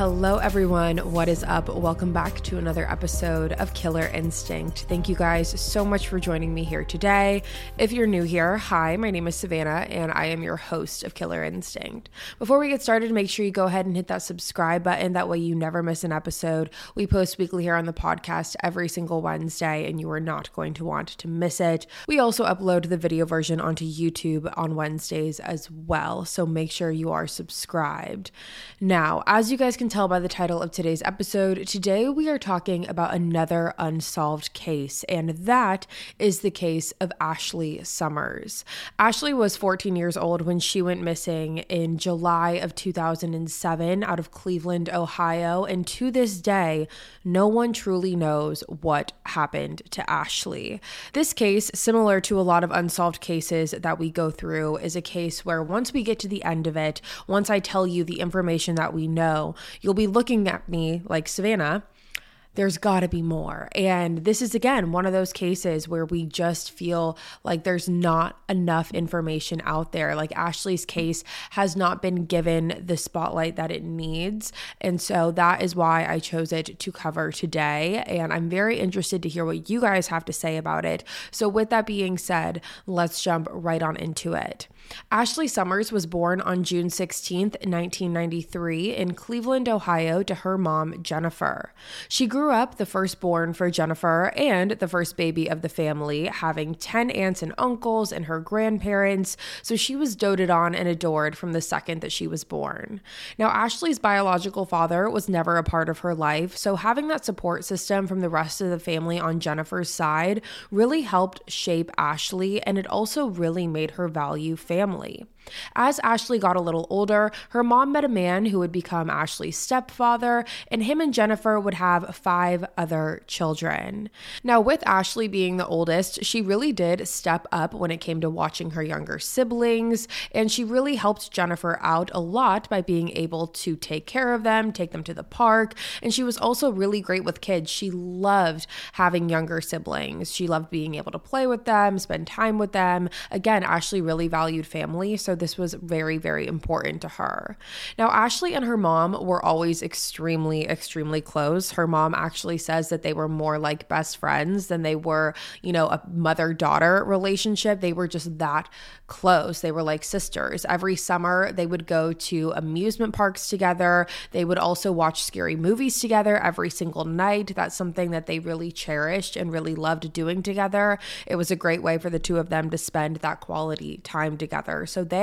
Hello, everyone. What is up? Welcome back to another episode of Killer Instinct. Thank you guys so much for joining me here today. If you're new here, hi, my name is Savannah, and I am your host of Killer Instinct. Before we get started, make sure you go ahead and hit that subscribe button. That way, you never miss an episode. We post weekly here on the podcast every single Wednesday, and you are not going to want to miss it. We also upload the video version onto YouTube on Wednesdays as well, so make sure you are subscribed. Now, as you guys can tell by the title of today's episode, today we are talking about another unsolved case, and that is the case of Ashley Summers. Ashley was 14 years old when she went missing in July of 2007 out of Cleveland, Ohio, and to this day, no one truly knows what happened to Ashley. This case, similar to a lot of unsolved cases that we go through, is a case where once we get to the end of it, once I tell you the information that we know, you'll be looking at me like Savannah there's got to be more. And this is, again, one of those cases where we just feel like there's not enough information out there. Like Ashley's case has not been given the spotlight that it needs. And so that is why I chose it to cover today. And I'm very interested to hear what you guys have to say about it. So, with that being said, let's jump right on into it. Ashley Summers was born on June 16th, 1993, in Cleveland, Ohio, to her mom, Jennifer. She grew up the firstborn for Jennifer and the first baby of the family, having 10 aunts and uncles and her grandparents, so she was doted on and adored from the second that she was born. Now, Ashley's biological father was never a part of her life, so having that support system from the rest of the family on Jennifer's side really helped shape Ashley, and it also really made her value family. As Ashley got a little older, her mom met a man who would become Ashley's stepfather, and him and Jennifer would have five other children. Now, with Ashley being the oldest, she really did step up when it came to watching her younger siblings, and she really helped Jennifer out a lot by being able to take care of them, take them to the park, and she was also really great with kids. She loved having younger siblings. She loved being able to play with them, spend time with them. Again, Ashley really valued family, so this was very, very important to her. Now, Ashley and her mom were always extremely, extremely close. Her mom actually says that they were more like best friends than they were, you know, a mother daughter relationship. They were just that close. They were like sisters. Every summer, they would go to amusement parks together. They would also watch scary movies together every single night. That's something that they really cherished and really loved doing together. It was a great way for the two of them to spend that quality time together. So they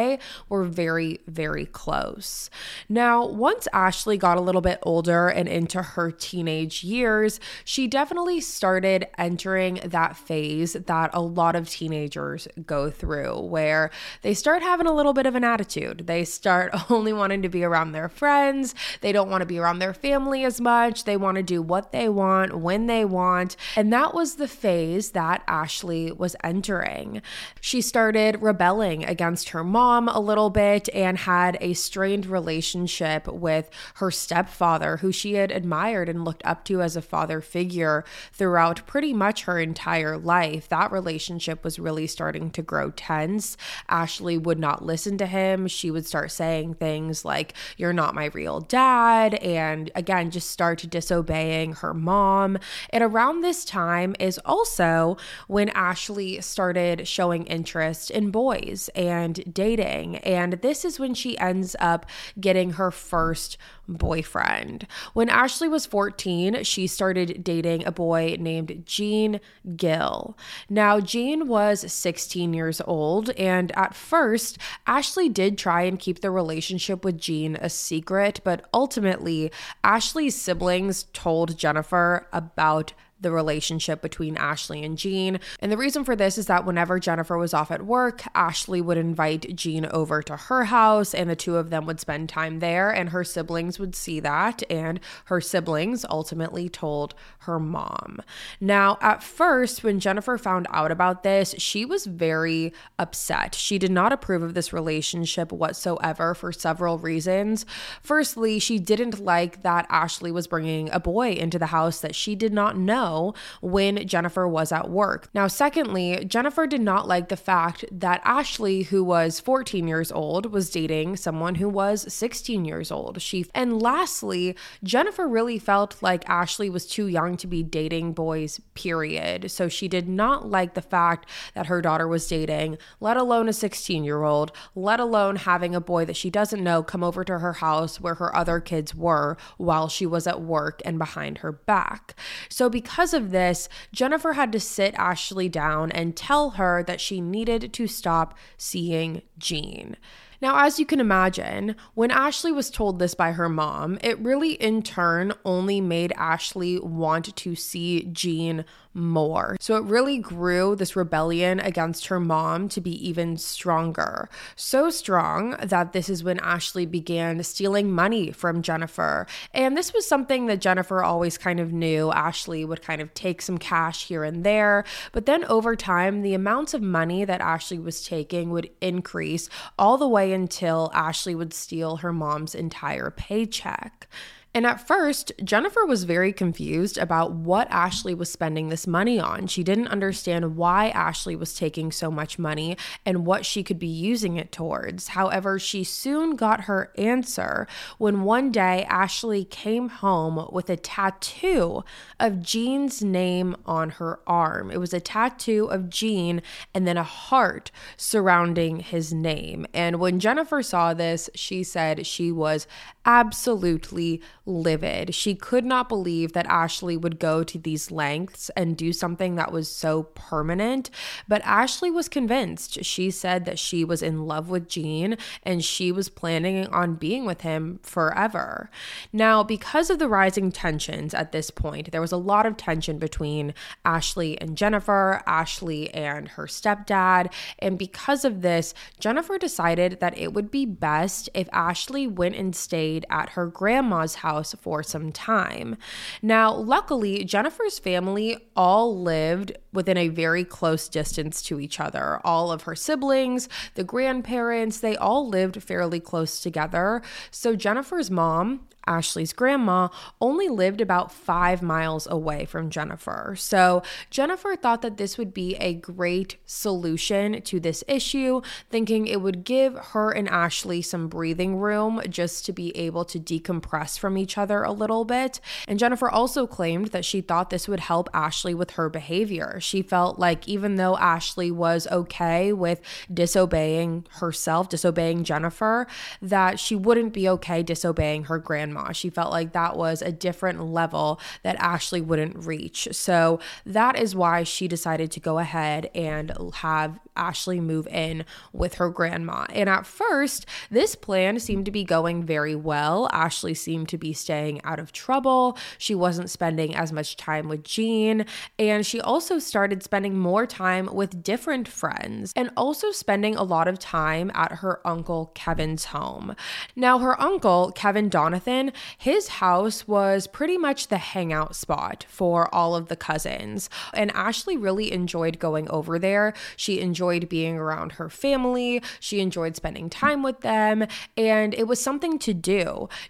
were very, very close. Now, once Ashley got a little bit older and into her teenage years, she definitely started entering that phase that a lot of teenagers go through where they start having a little bit of an attitude. They start only wanting to be around their friends, they don't want to be around their family as much, they want to do what they want when they want. And that was the phase that Ashley was entering. She started rebelling against her mom mom a little bit and had a strained relationship with her stepfather, who she had admired and looked up to as a father figure throughout pretty much her entire life. That relationship was really starting to grow tense. Ashley would not listen to him. She would start saying things like, You're not my real dad. And again, just start disobeying her mom. And around this time is also when Ashley started showing interest in boys and dating dating. And this is when she ends up getting her first boyfriend. When Ashley was 14, she started dating a boy named Gene Gill. Now, Gene was 16 years old, and at first, Ashley did try and keep the relationship with Gene a secret, but ultimately, Ashley's siblings told Jennifer about the relationship between Ashley and Jean. And the reason for this is that whenever Jennifer was off at work, Ashley would invite Jean over to her house and the two of them would spend time there and her siblings would see that and her siblings ultimately told her mom. Now, at first when Jennifer found out about this, she was very upset. She did not approve of this relationship whatsoever for several reasons. Firstly, she didn't like that Ashley was bringing a boy into the house that she did not know know when Jennifer was at work. Now, secondly, Jennifer did not like the fact that Ashley, who was 14 years old, was dating someone who was 16 years old. She and lastly, Jennifer really felt like Ashley was too young to be dating boys, period. So she did not like the fact that her daughter was dating, let alone a 16 year old, let alone having a boy that she doesn't know come over to her house where her other kids were while she was at work and behind her back. So, because of this, Jennifer had to sit Ashley down and tell her that she needed to stop seeing Jean. Now, as you can imagine, when Ashley was told this by her mom, it really in turn only made Ashley want to see Gene more. So it really grew this rebellion against her mom to be even stronger. So strong that this is when Ashley began stealing money from Jennifer. And this was something that Jennifer always kind of knew. Ashley would kind of take some cash here and there. But then over time, the amounts of money that Ashley was taking would increase all the way until Ashley would steal her mom's entire paycheck. And at first, Jennifer was very confused about what Ashley was spending this money on. She didn't understand why Ashley was taking so much money and what she could be using it towards. However, she soon got her answer when one day Ashley came home with a tattoo of Jean's name on her arm. It was a tattoo of Jean and then a heart surrounding his name. And when Jennifer saw this, she said she was absolutely livid. She could not believe that Ashley would go to these lengths and do something that was so permanent. But Ashley was convinced. She said that she was in love with Gene and she was planning on being with him forever. Now, because of the rising tensions at this point, there was a lot of tension between Ashley and Jennifer, Ashley and her stepdad. And because of this, Jennifer decided that it would be best if Ashley went and stayed at her grandma's house house for some time. Now, luckily, Jennifer's family all lived within a very close distance to each other. All of her siblings, the grandparents, they all lived fairly close together. So Jennifer's mom Ashley's grandma, only lived about five miles away from Jennifer. So Jennifer thought that this would be a great solution to this issue, thinking it would give her and Ashley some breathing room just to be able to decompress from each other a little bit. And Jennifer also claimed that she thought this would help Ashley with her behavior. She felt like even though Ashley was okay with disobeying herself, disobeying Jennifer, that she wouldn't be okay disobeying her grandma. She felt like that was a different level that Ashley wouldn't reach. So that is why she decided to go ahead and have Ashley move in with her grandma. And at first, this plan seemed to be going very well. Ashley seemed to be staying out of trouble. She wasn't spending as much time with Jean. And she also started spending more time with different friends and also spending a lot of time at her uncle Kevin's home. Now, her uncle, Kevin Donathan, his house was pretty much the hangout spot for all of the cousins. And Ashley really enjoyed going over there. She enjoyed being around her family, she enjoyed spending time with them, and it was something to do.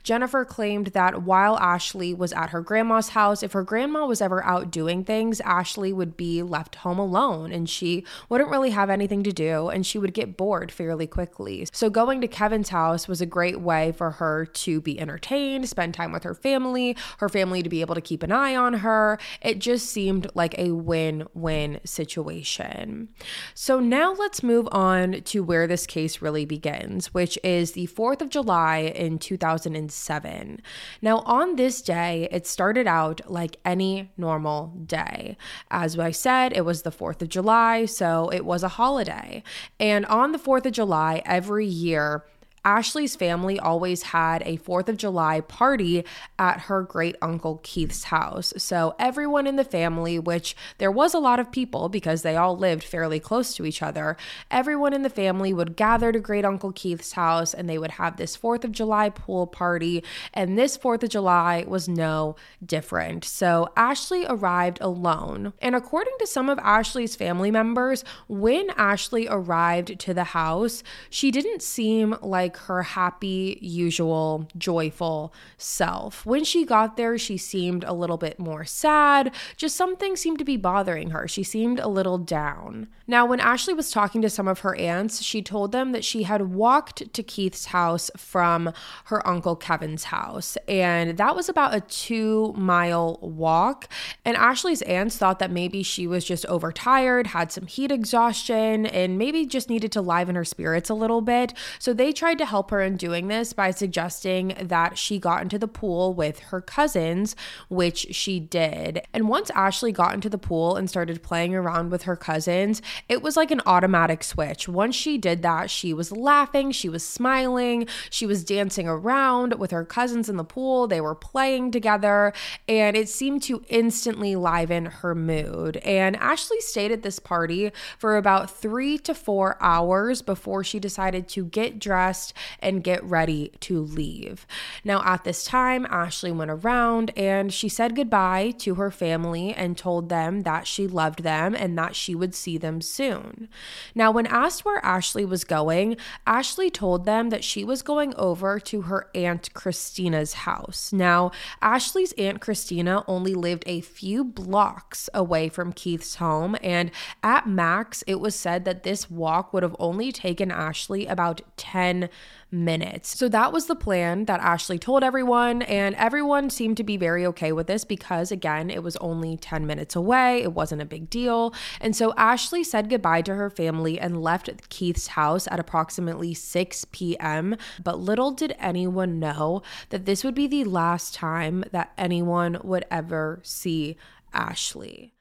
Jennifer claimed that while Ashley was at her grandma's house, if her grandma was ever out doing things, Ashley would be left home alone and she wouldn't really have anything to do and she would get bored fairly quickly. So going to Kevin's house was a great way for her to be entertained spend time with her family, her family to be able to keep an eye on her. It just seemed like a win win situation. So now let's move on to where this case really begins, which is the 4th of July in 2007. Now, on this day, it started out like any normal day. As I said, it was the 4th of July, so it was a holiday. And on the 4th of July, every year, Ashley's family always had a 4th of July party at her great uncle Keith's house. So everyone in the family, which there was a lot of people because they all lived fairly close to each other, everyone in the family would gather to great uncle Keith's house and they would have this 4th of July pool party. And this 4th of July was no different. So Ashley arrived alone. And according to some of Ashley's family members, when Ashley arrived to the house, she didn't seem like like her happy, usual, joyful self. When she got there, she seemed a little bit more sad. Just something seemed to be bothering her. She seemed a little down. Now, when Ashley was talking to some of her aunts, she told them that she had walked to Keith's house from her uncle Kevin's house, and that was about a two mile walk. And Ashley's aunts thought that maybe she was just overtired, had some heat exhaustion, and maybe just needed to liven her spirits a little bit. So they tried to help her in doing this by suggesting that she got into the pool with her cousins, which she did. And once Ashley got into the pool and started playing around with her cousins, it was like an automatic switch. Once she did that, she was laughing, she was smiling, she was dancing around with her cousins in the pool. They were playing together, and it seemed to instantly liven her mood. And Ashley stayed at this party for about three to four hours before she decided to get dressed and get ready to leave. Now, at this time, Ashley went around and she said goodbye to her family and told them that she loved them and that she would see them soon. Now, when asked where Ashley was going, Ashley told them that she was going over to her Aunt Christina's house. Now, Ashley's Aunt Christina only lived a few blocks away from Keith's home, and at max, it was said that this walk would have only taken Ashley about 10 minutes. So that was the plan that Ashley told everyone, and everyone seemed to be very okay with this because, again, it was only 10 minutes away. It wasn't a big deal. And so Ashley said goodbye to her family and left Keith's house at approximately 6 p.m. But little did anyone know that this would be the last time that anyone would ever see Ashley.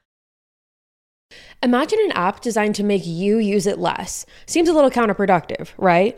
Imagine an app designed to make you use it less. Seems a little counterproductive, right?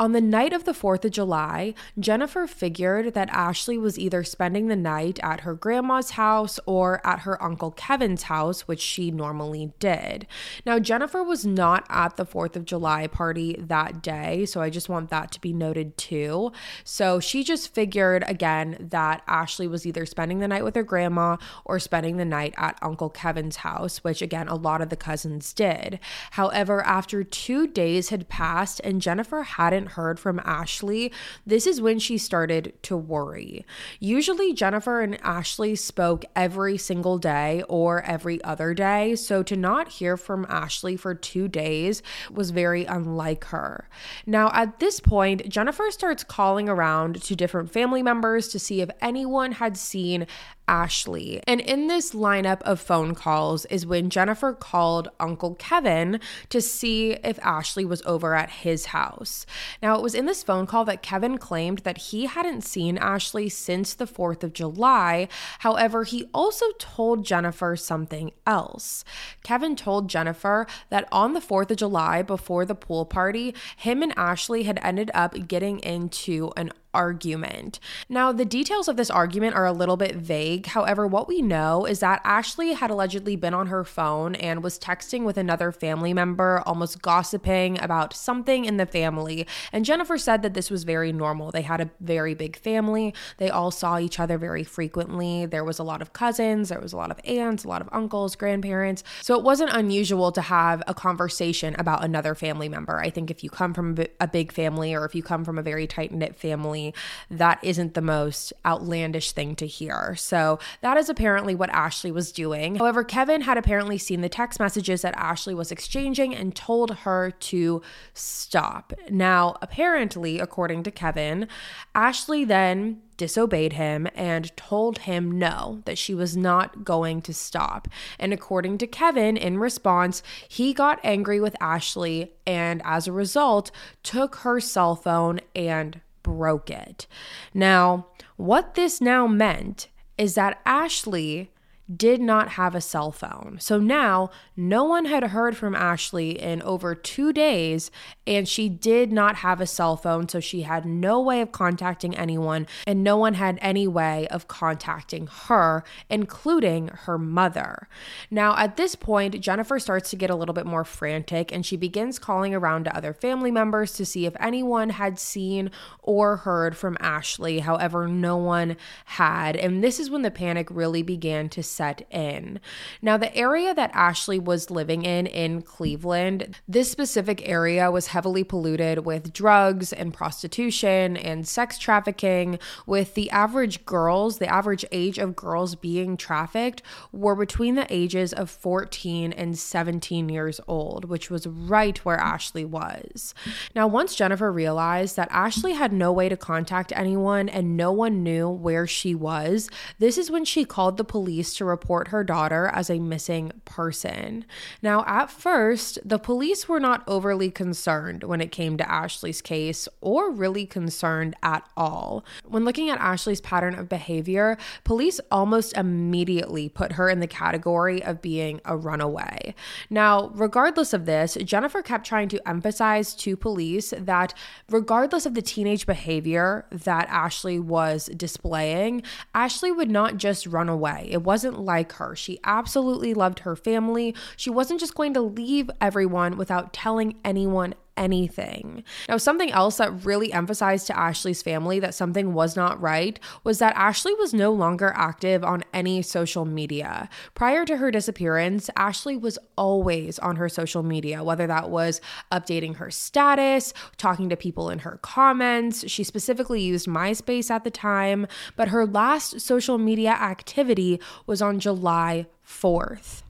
On the night of the 4th of July, Jennifer figured that Ashley was either spending the night at her grandma's house or at her uncle Kevin's house, which she normally did. Now, Jennifer was not at the 4th of July party that day, so I just want that to be noted too. So she just figured again that Ashley was either spending the night with her grandma or spending the night at Uncle Kevin's house, which again, a lot of the cousins did. However, after two days had passed and Jennifer hadn't heard from Ashley, this is when she started to worry. Usually, Jennifer and Ashley spoke every single day or every other day. So to not hear from Ashley for two days was very unlike her. Now, at this point, Jennifer starts calling around to different family members to see if anyone had seen Ashley. And in this lineup of phone calls is when Jennifer called Uncle Kevin to see if Ashley was over at his house. Now, it was in this phone call that Kevin claimed that he hadn't seen Ashley since the 4th of July. However, he also told Jennifer something else. Kevin told Jennifer that on the 4th of July, before the pool party, him and Ashley had ended up getting into an argument. Now, the details of this argument are a little bit vague. However, what we know is that Ashley had allegedly been on her phone and was texting with another family member, almost gossiping about something in the family. And Jennifer said that this was very normal. They had a very big family, they all saw each other very frequently. There was a lot of cousins, there was a lot of aunts, a lot of uncles, grandparents. So it wasn't unusual to have a conversation about another family member. I think if you come from a big family or if you come from a very tight knit family, family, that isn't the most outlandish thing to hear. So that is apparently what Ashley was doing. However, Kevin had apparently seen the text messages that Ashley was exchanging and told her to stop. Now, apparently, according to Kevin, Ashley then disobeyed him and told him no, that she was not going to stop. And according to Kevin, in response, he got angry with Ashley and as a result, took her cell phone and broke it. Now, what this now meant is that Ashley did not have a cell phone. So now no one had heard from Ashley in over two days, and she did not have a cell phone. So she had no way of contacting anyone, and no one had any way of contacting her, including her mother. Now, at this point, Jennifer starts to get a little bit more frantic, and she begins calling around to other family members to see if anyone had seen or heard from Ashley. However, no one had. And this is when the panic really began to set in. Now, the area that Ashley was living in in Cleveland, this specific area was heavily polluted with drugs and prostitution and sex trafficking, with the average girls, the average age of girls being trafficked were between the ages of 14 and 17 years old, which was right where Ashley was. Now, once Jennifer realized that Ashley had no way to contact anyone and no one knew where she was, this is when she called the police to report her daughter as a missing person. Now, at first, the police were not overly concerned when it came to Ashley's case or really concerned at all. When looking at Ashley's pattern of behavior, police almost immediately put her in the category of being a runaway. Now, regardless of this, Jennifer kept trying to emphasize to police that regardless of the teenage behavior that Ashley was displaying, Ashley would not just run away. It wasn't like her. She absolutely loved her family. She wasn't just going to leave everyone without telling anyone anything. Now, something else that really emphasized to Ashley's family that something was not right was that Ashley was no longer active on any social media. Prior to her disappearance, Ashley was always on her social media, whether that was updating her status, talking to people in her comments. She specifically used MySpace at the time, but her last social media activity was on July 4th.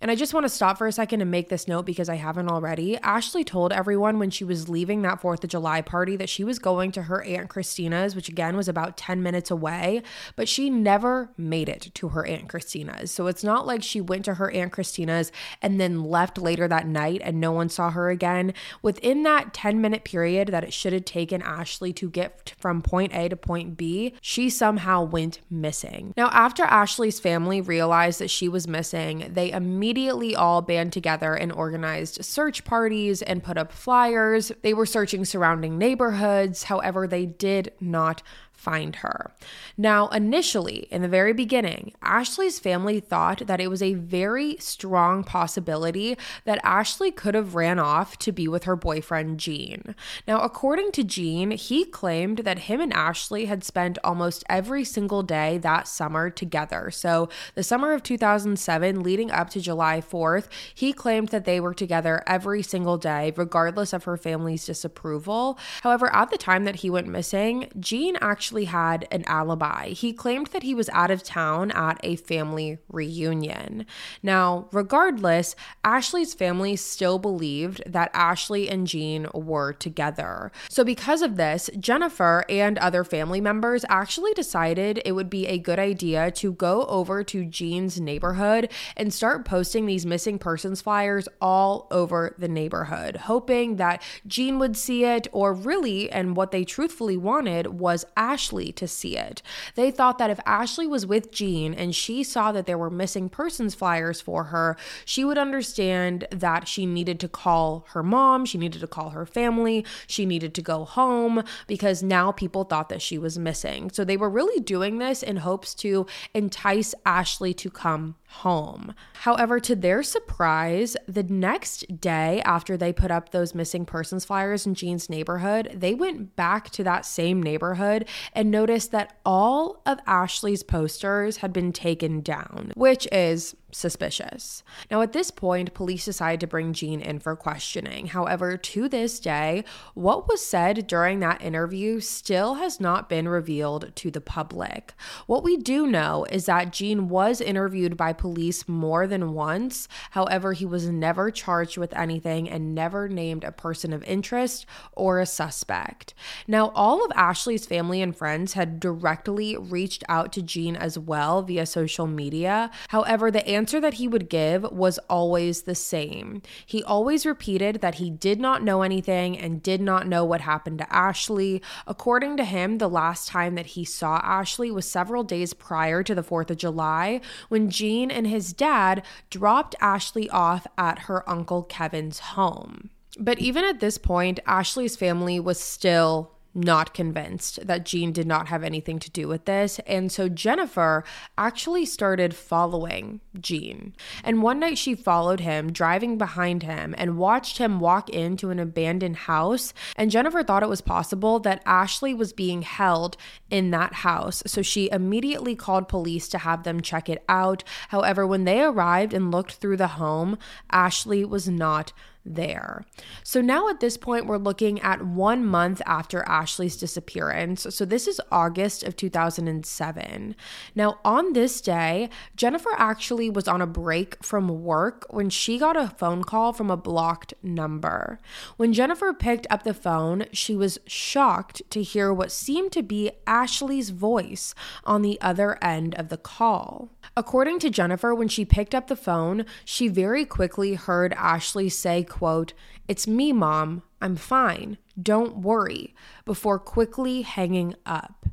And I just want to stop for a second and make this note because I haven't already. Ashley told everyone when she was leaving that 4th of July party that she was going to her Aunt Christina's, which again was about 10 minutes away, but she never made it to her Aunt Christina's. So it's not like she went to her Aunt Christina's and then left later that night and no one saw her again. Within that 10 minute period that it should have taken Ashley to get from point A to point B, she somehow went missing. Now, after Ashley's family realized that she was missing, they immediately immediately all band together and organized search parties and put up flyers. They were searching surrounding neighborhoods. However, they did not find her. Now, initially, in the very beginning, Ashley's family thought that it was a very strong possibility that Ashley could have ran off to be with her boyfriend Gene. Now, according to Gene, he claimed that him and Ashley had spent almost every single day that summer together. So, the summer of 2007 leading up to July 4th, he claimed that they were together every single day regardless of her family's disapproval. However, at the time that he went missing, Gene actually actually had an alibi. He claimed that he was out of town at a family reunion. Now, regardless, Ashley's family still believed that Ashley and Jean were together. So, because of this, Jennifer and other family members actually decided it would be a good idea to go over to Jean's neighborhood and start posting these missing persons flyers all over the neighborhood, hoping that Jean would see it, or really, and what they truthfully wanted was Ashley Ashley to see it. They thought that if Ashley was with Jean and she saw that there were missing persons flyers for her, she would understand that she needed to call her mom, she needed to call her family, she needed to go home because now people thought that she was missing. So they were really doing this in hopes to entice Ashley to come home. However, to their surprise, the next day after they put up those missing persons flyers in Jean's neighborhood, they went back to that same neighborhood and noticed that all of Ashley's posters had been taken down, which is suspicious. Now, at this point, police decide to bring Jean in for questioning. However, to this day, what was said during that interview still has not been revealed to the public. What we do know is that Jean was interviewed by police more than once. However, he was never charged with anything and never named a person of interest or a suspect. Now, all of Ashley's family and friends had directly reached out to Jean as well via social media. However, the answer that he would give was always the same. He always repeated that he did not know anything and did not know what happened to Ashley. According to him, the last time that he saw Ashley was several days prior to the 4th of July when Jean and his dad dropped Ashley off at her uncle Kevin's home. But even at this point, Ashley's family was still not convinced that Jean did not have anything to do with this. And so Jennifer actually started following Jean. And one night she followed him, driving behind him, and watched him walk into an abandoned house. And Jennifer thought it was possible that Ashley was being held in that house. So she immediately called police to have them check it out. However, when they arrived and looked through the home, Ashley was not there. So now at this point, we're looking at one month after Ashley's disappearance. So this is August of 2007. Now, on this day, Jennifer actually was on a break from work when she got a phone call from a blocked number. When Jennifer picked up the phone, she was shocked to hear what seemed to be Ashley's voice on the other end of the call. According to Jennifer, when she picked up the phone, she very quickly heard Ashley say, quote, It's me, mom. I'm fine. Don't worry, before quickly hanging up.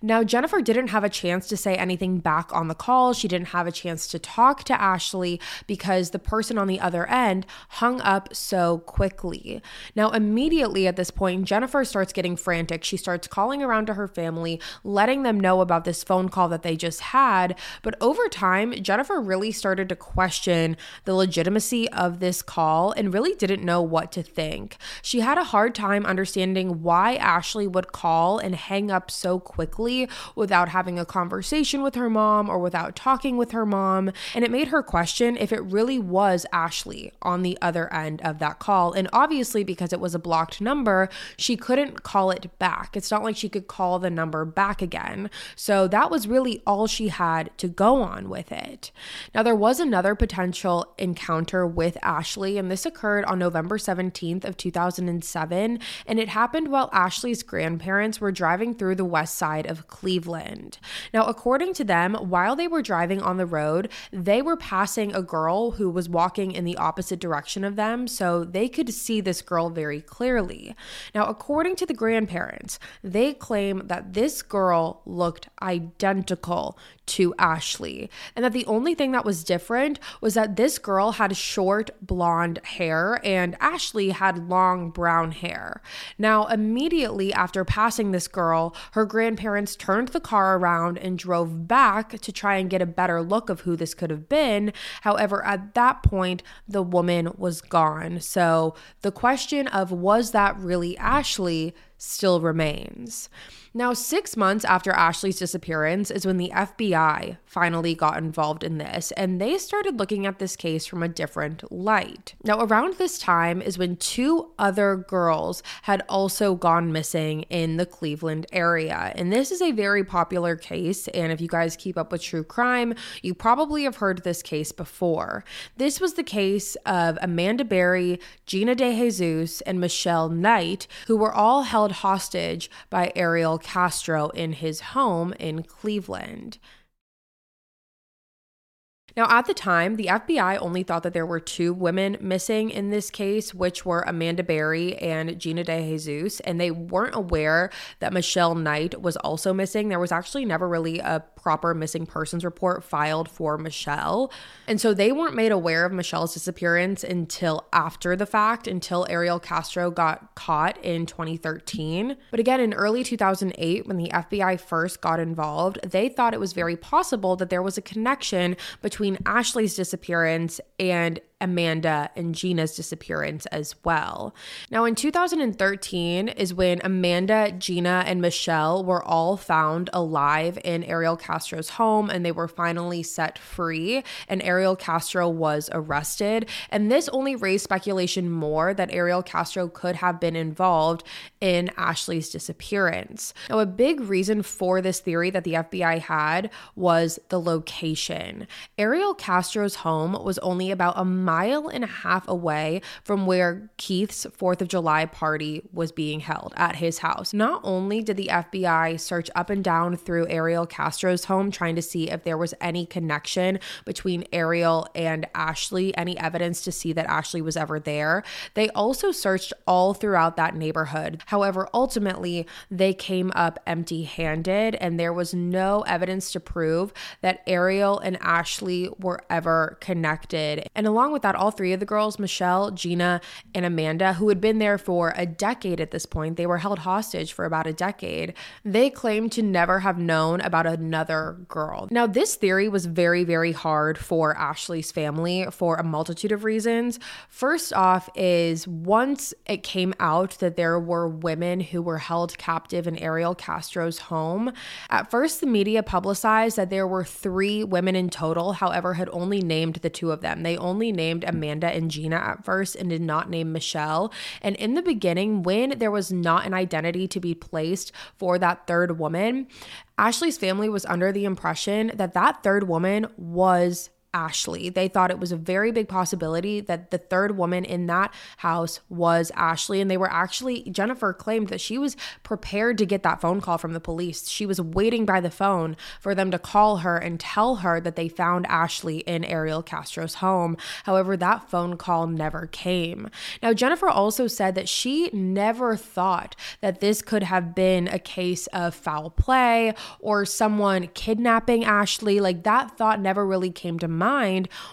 Now, Jennifer didn't have a chance to say anything back on the call. She didn't have a chance to talk to Ashley because the person on the other end hung up so quickly. Now, immediately at this point, Jennifer starts getting frantic. She starts calling around to her family, letting them know about this phone call that they just had. But over time, Jennifer really started to question the legitimacy of this call and really didn't know what to think. She had a hard time understanding why Ashley would call and hang up so quickly without having a conversation with her mom or without talking with her mom. And it made her question if it really was Ashley on the other end of that call. And obviously, because it was a blocked number, she couldn't call it back. It's not like she could call the number back again. So that was really all she had to go on with it. Now, there was another potential encounter with Ashley, and this occurred on November 17th of 2007. And it happened while Ashley's grandparents were driving through the west side of Cleveland. Now, according to them, while they were driving on the road, they were passing a girl who was walking in the opposite direction of them, so they could see this girl very clearly. Now, according to the grandparents, they claim that this girl looked identical to Ashley, and that the only thing that was different was that this girl had short blonde hair and Ashley had long brown hair. Now, immediately after passing this girl, her grandparents turned the car around and drove back to try and get a better look of who this could have been. However, at that point, the woman was gone. So the question of was that really Ashley still remains. Now, six months after Ashley's disappearance is when the FBI finally got involved in this, and they started looking at this case from a different light. Now, around this time is when two other girls had also gone missing in the Cleveland area. And this is a very popular case, and if you guys keep up with true crime, you probably have heard this case before. This was the case of Amanda Berry, Gina DeJesus, and Michelle Knight, who were all held hostage by Ariel Castro in his home in Cleveland. Now, at the time, the FBI only thought that there were two women missing in this case, which were Amanda Berry and Gina DeJesus, and they weren't aware that Michelle Knight was also missing. There was actually never really a proper missing persons report filed for Michelle. And so they weren't made aware of Michelle's disappearance until after the fact, until Ariel Castro got caught in 2013. But again, in early 2008, when the FBI first got involved, they thought it was very possible that there was a connection between Ashley's disappearance and Amanda and Gina's disappearance as well. Now, in 2013 is when Amanda, Gina, and Michelle were all found alive in Ariel Castro's home and they were finally set free, and Ariel Castro was arrested. And this only raised speculation more that Ariel Castro could have been involved in Ashley's disappearance. Now, a big reason for this theory that the FBI had was the location. Ariel Castro's home was only about a mile and a half away from where Keith's 4th of July party was being held at his house. Not only did the FBI search up and down through Ariel Castro's home trying to see if there was any connection between Ariel and Ashley, any evidence to see that Ashley was ever there, they also searched all throughout that neighborhood. However, ultimately, they came up empty handed and there was no evidence to prove that Ariel and Ashley were ever connected. And along with with that, all three of the girls, Michelle, Gina, and Amanda, who had been there for a decade at this point, they were held hostage for about a decade. They claimed to never have known about another girl. Now, this theory was very, very hard for Ashley's family for a multitude of reasons. First off, is once it came out that there were women who were held captive in Ariel Castro's home, at first the media publicized that there were three women in total, however, had only named the two of them. They only named named Amanda and Gina at first and did not name Michelle. And in the beginning, when there was not an identity to be placed for that third woman, Ashley's family was under the impression that that third woman was Ashley. They thought it was a very big possibility that the third woman in that house was Ashley. And they were actually, Jennifer claimed that she was prepared to get that phone call from the police. She was waiting by the phone for them to call her and tell her that they found Ashley in Ariel Castro's home. However, that phone call never came. Now, Jennifer also said that she never thought that this could have been a case of foul play or someone kidnapping Ashley. Like that thought never really came to mind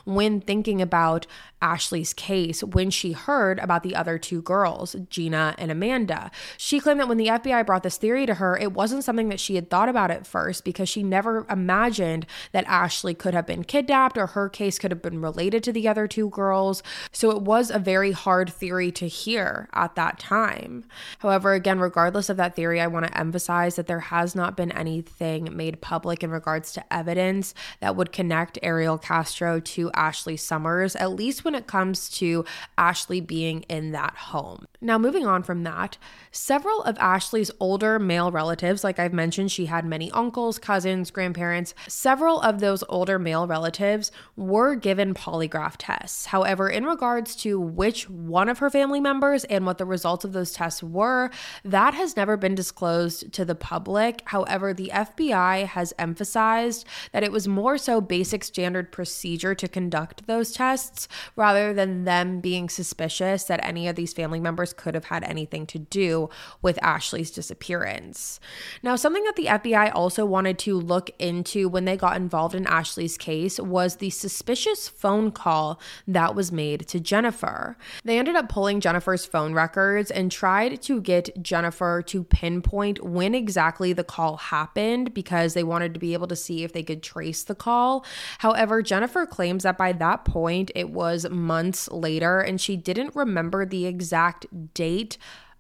when thinking about Ashley's case when she heard about the other two girls, Gina and Amanda. She claimed that when the FBI brought this theory to her, it wasn't something that she had thought about at first because she never imagined that Ashley could have been kidnapped or her case could have been related to the other two girls. So it was a very hard theory to hear at that time. However, again, regardless of that theory, I want to emphasize that there has not been anything made public in regards to evidence that would connect Ariel Castro to Ashley Summers, at least when it comes to Ashley being in that home. Now, moving on from that, several of Ashley's older male relatives, like I've mentioned, she had many uncles, cousins, grandparents, several of those older male relatives were given polygraph tests. However, in regards to which one of her family members and what the results of those tests were, that has never been disclosed to the public. However, the FBI has emphasized that it was more so basic standard procedure to conduct those tests rather than them being suspicious that any of these family members could have had anything to do with Ashley's disappearance. Now, something that the FBI also wanted to look into when they got involved in Ashley's case was the suspicious phone call that was made to Jennifer. They ended up pulling Jennifer's phone records and tried to get Jennifer to pinpoint when exactly the call happened because they wanted to be able to see if they could trace the call. However, Jennifer claims that by that point it was months later and she didn't remember the exact date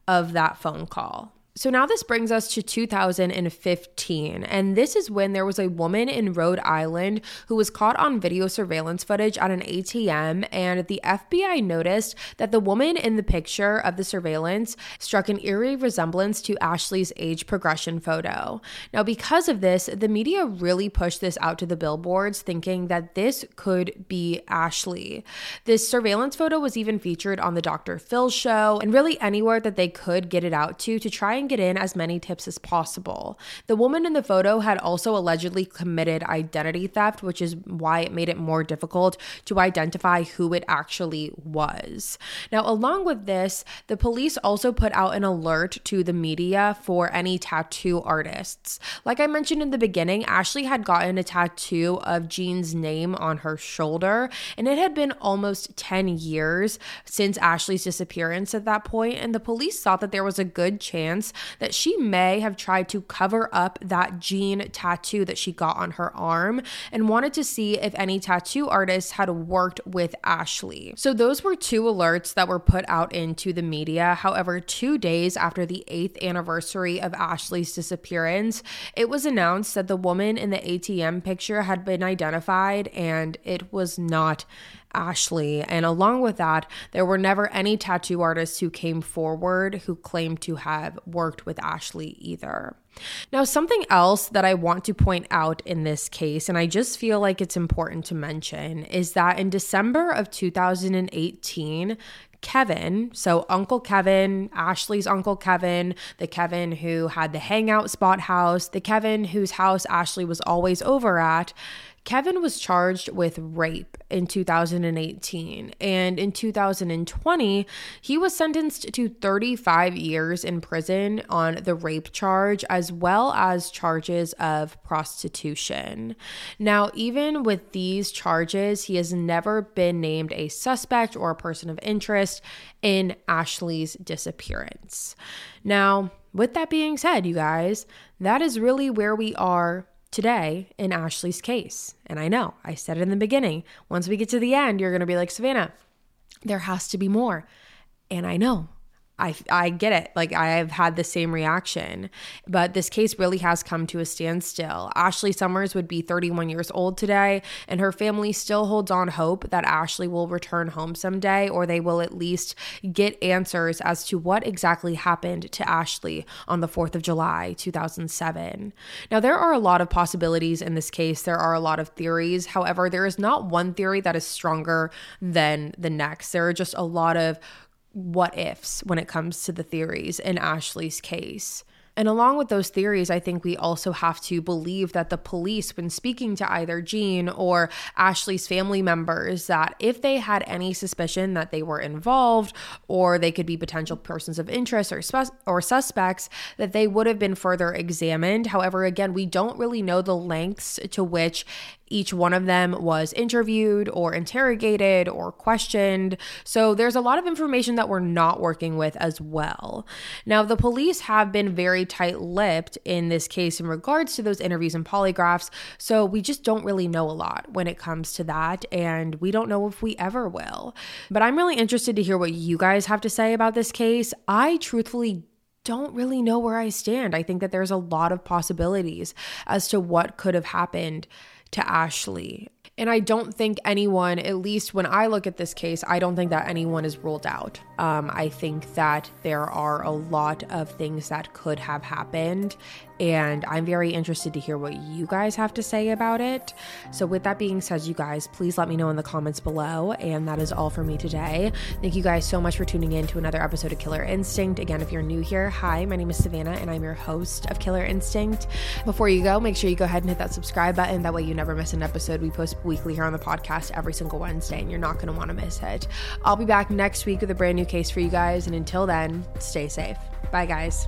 of that phone call. So now this brings us to 2015. And this is when there was a woman in Rhode Island who was caught on video surveillance footage at an ATM. And the FBI noticed that the woman in the picture of the surveillance struck an eerie resemblance to Ashley's age progression photo. Now, because of this, the media really pushed this out to the billboards, thinking that this could be Ashley. This surveillance photo was even featured on the Dr. Phil show and really anywhere that they could get it out to to try and and get in as many tips as possible. The woman in the photo had also allegedly committed identity theft, which is why it made it more difficult to identify who it actually was. Now, along with this, the police also put out an alert to the media for any tattoo artists. Like I mentioned in the beginning, Ashley had gotten a tattoo of Jean's name on her shoulder, and it had been almost 10 years since Ashley's disappearance at that point, and the police thought that there was a good chance that she may have tried to cover up that Jean tattoo that she got on her arm and wanted to see if any tattoo artists had worked with Ashley. So those were two alerts that were put out into the media. However, two days after the eighth anniversary of Ashley's disappearance, it was announced that the woman in the ATM picture had been identified and it was not Ashley. And along with that, there were never any tattoo artists who came forward who claimed to have worked with Ashley either. Now, something else that I want to point out in this case, and I just feel like it's important to mention, is that in December of 2018, Kevin, so Uncle Kevin, Ashley's Uncle Kevin, the Kevin who had the hangout spot house, the Kevin whose house Ashley was always over at, Kevin was charged with rape in 2018. And in 2020, he was sentenced to 35 years in prison on the rape charge, as well as charges of prostitution. Now, even with these charges, he has never been named a suspect or a person of interest in Ashley's disappearance. Now, with that being said, you guys, that is really where we are today in Ashley's case. And I know, I said it in the beginning. Once we get to the end, you're going to be like, Savannah, there has to be more. And I know, I, I get it. Like, I've had the same reaction, but this case really has come to a standstill. Ashley Summers would be 31 years old today, and her family still holds on hope that Ashley will return home someday, or they will at least get answers as to what exactly happened to Ashley on the 4th of July, 2007. Now, there are a lot of possibilities in this case, there are a lot of theories. However, there is not one theory that is stronger than the next. There are just a lot of what ifs when it comes to the theories in Ashley's case. And along with those theories, I think we also have to believe that the police, when speaking to either Jean or Ashley's family members, that if they had any suspicion that they were involved or they could be potential persons of interest or, or suspects, that they would have been further examined. However, again, we don't really know the lengths to which each one of them was interviewed or interrogated or questioned. So there's a lot of information that we're not working with as well. Now, the police have been tight lipped in this case in regards to those interviews and polygraphs. So we just don't really know a lot when it comes to that. And we don't know if we ever will. But I'm really interested to hear what you guys have to say about this case. I truthfully don't really know where I stand. I think that there's a lot of possibilities as to what could have happened to Ashley. And I don't think anyone, at least when I look at this case, I don't think that anyone is ruled out. Um, I think that there are a lot of things that could have happened and I'm very interested to hear what you guys have to say about it. So, with that being said, you guys, please let me know in the comments below. And that is all for me today. Thank you guys so much for tuning in to another episode of Killer Instinct. Again, if you're new here, hi, my name is Savannah, and I'm your host of Killer Instinct. Before you go, make sure you go ahead and hit that subscribe button. That way, you never miss an episode. We post weekly here on the podcast every single Wednesday, and you're not going to want to miss it. I'll be back next week with a brand new case for you guys. And until then, stay safe. Bye, guys.